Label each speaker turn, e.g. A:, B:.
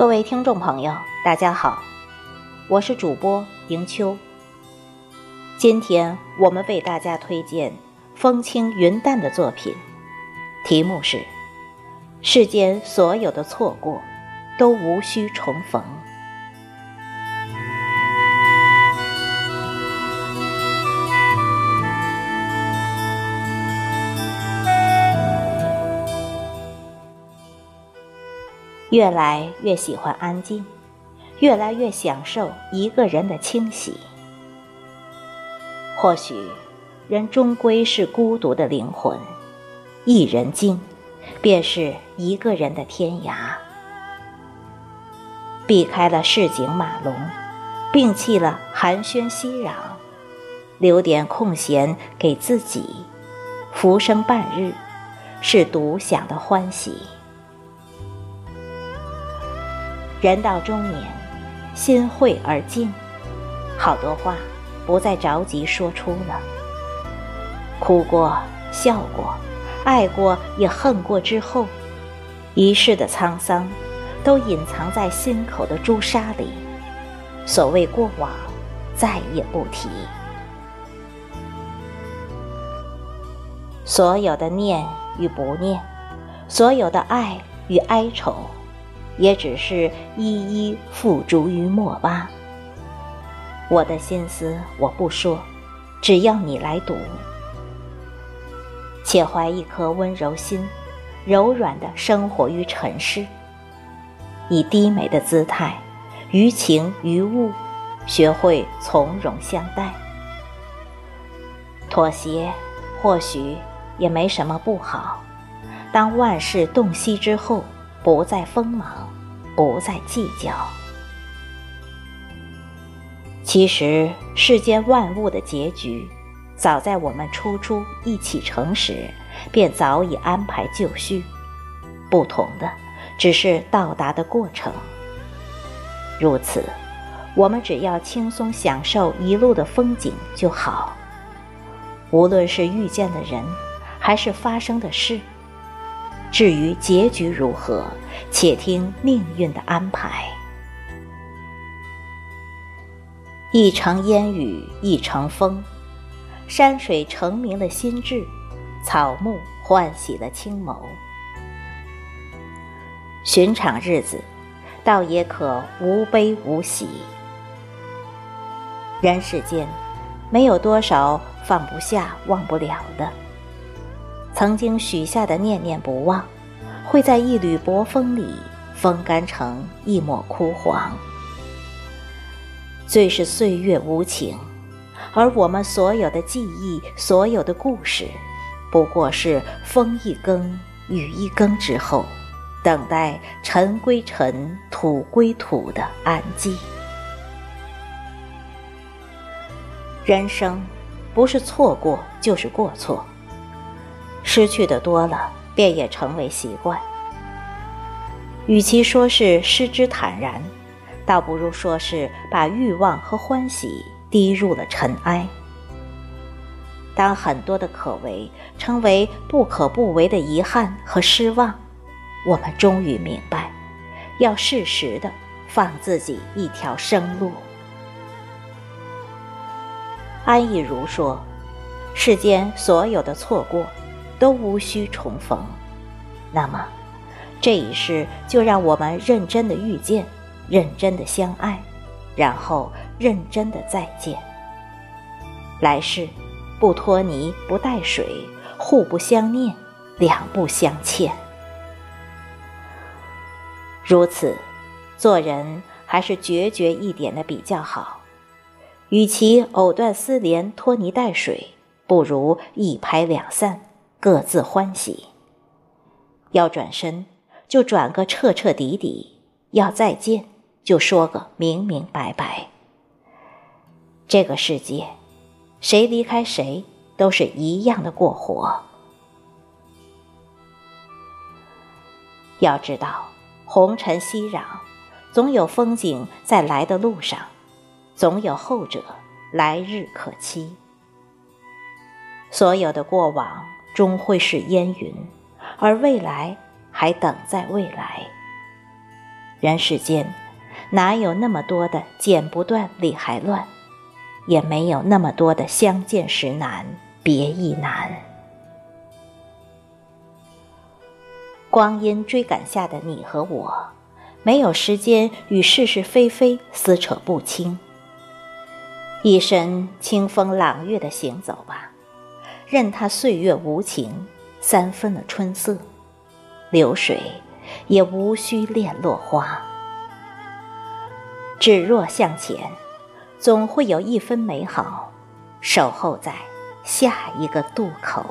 A: 各位听众朋友，大家好，我是主播迎秋。今天我们为大家推荐风轻云淡的作品，题目是《世间所有的错过都无需重逢》。越来越喜欢安静，越来越享受一个人的清醒。或许，人终归是孤独的灵魂，一人静，便是一个人的天涯。避开了市井马龙，摒弃了寒暄熙攘，留点空闲给自己，浮生半日，是独享的欢喜。人到中年，心会而静，好多话不再着急说出了。哭过、笑过、爱过也恨过之后，一世的沧桑，都隐藏在心口的朱砂里。所谓过往，再也不提。所有的念与不念，所有的爱与哀愁。也只是一一付诸于墨吧。我的心思我不说，只要你来读。且怀一颗温柔心，柔软的生活于尘世，以低美的姿态，于情于物，学会从容相待。妥协或许也没什么不好。当万事洞悉之后。不再锋芒，不再计较。其实世间万物的结局，早在我们初初一启程时，便早已安排就绪。不同的，只是到达的过程。如此，我们只要轻松享受一路的风景就好。无论是遇见的人，还是发生的事。至于结局如何，且听命运的安排。一城烟雨一城风，山水成名了心智，草木欢喜了青眸。寻常日子，倒也可无悲无喜。人世间，没有多少放不下、忘不了的。曾经许下的念念不忘，会在一缕薄风里风干成一抹枯黄。最是岁月无情，而我们所有的记忆、所有的故事，不过是风一更、雨一更之后，等待尘归尘、土归土的安寂。人生，不是错过，就是过错。失去的多了，便也成为习惯。与其说是失之坦然，倒不如说是把欲望和欢喜滴入了尘埃。当很多的可为成为不可不为的遗憾和失望，我们终于明白，要适时的放自己一条生路。安逸如说：“世间所有的错过。”都无需重逢，那么这一世就让我们认真的遇见，认真的相爱，然后认真的再见。来世不拖泥不带水，互不相念，两不相欠。如此，做人还是决绝一点的比较好。与其藕断丝连、拖泥带水，不如一拍两散。各自欢喜。要转身，就转个彻彻底底；要再见，就说个明明白白。这个世界，谁离开谁，都是一样的过活。要知道，红尘熙攘，总有风景在来的路上，总有后者来日可期。所有的过往。终会是烟云，而未来还等在未来。人世间哪有那么多的剪不断理还乱，也没有那么多的相见时难别亦难。光阴追赶下的你和我，没有时间与是是非非撕扯不清。一身清风朗月的行走吧，任他岁月无情，三分的春色，流水也无需恋落花。只若向前，总会有一分美好，守候在下一个渡口。